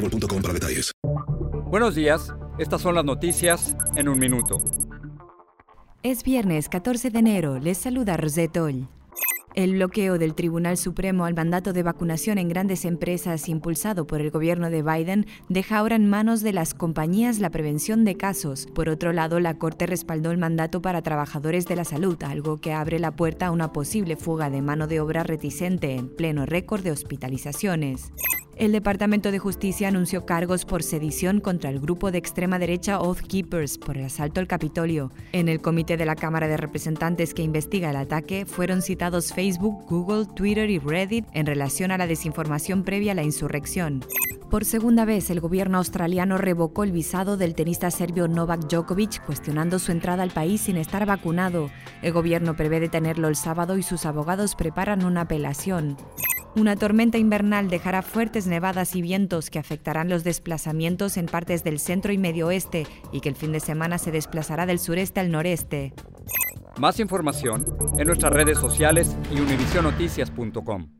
boostmobile.com para detalles. Buenos días, estas son las noticias en un minuto. Es viernes 14 de enero, les saluda Rosetol. El bloqueo del Tribunal Supremo al mandato de vacunación en grandes empresas impulsado por el gobierno de Biden deja ahora en manos de las compañías la prevención de casos. Por otro lado, la Corte respaldó el mandato para trabajadores de la salud, algo que abre la puerta a una posible fuga de mano de obra reticente en pleno récord de hospitalizaciones. El Departamento de Justicia anunció cargos por sedición contra el grupo de extrema derecha Oath Keepers por el asalto al Capitolio. En el comité de la Cámara de Representantes que investiga el ataque fueron citados Facebook, Google, Twitter y Reddit en relación a la desinformación previa a la insurrección. Por segunda vez, el gobierno australiano revocó el visado del tenista serbio Novak Djokovic, cuestionando su entrada al país sin estar vacunado. El gobierno prevé detenerlo el sábado y sus abogados preparan una apelación. Una tormenta invernal dejará fuertes nevadas y vientos que afectarán los desplazamientos en partes del centro y medio oeste y que el fin de semana se desplazará del sureste al noreste. Más información en nuestras redes sociales y univisionoticias.com.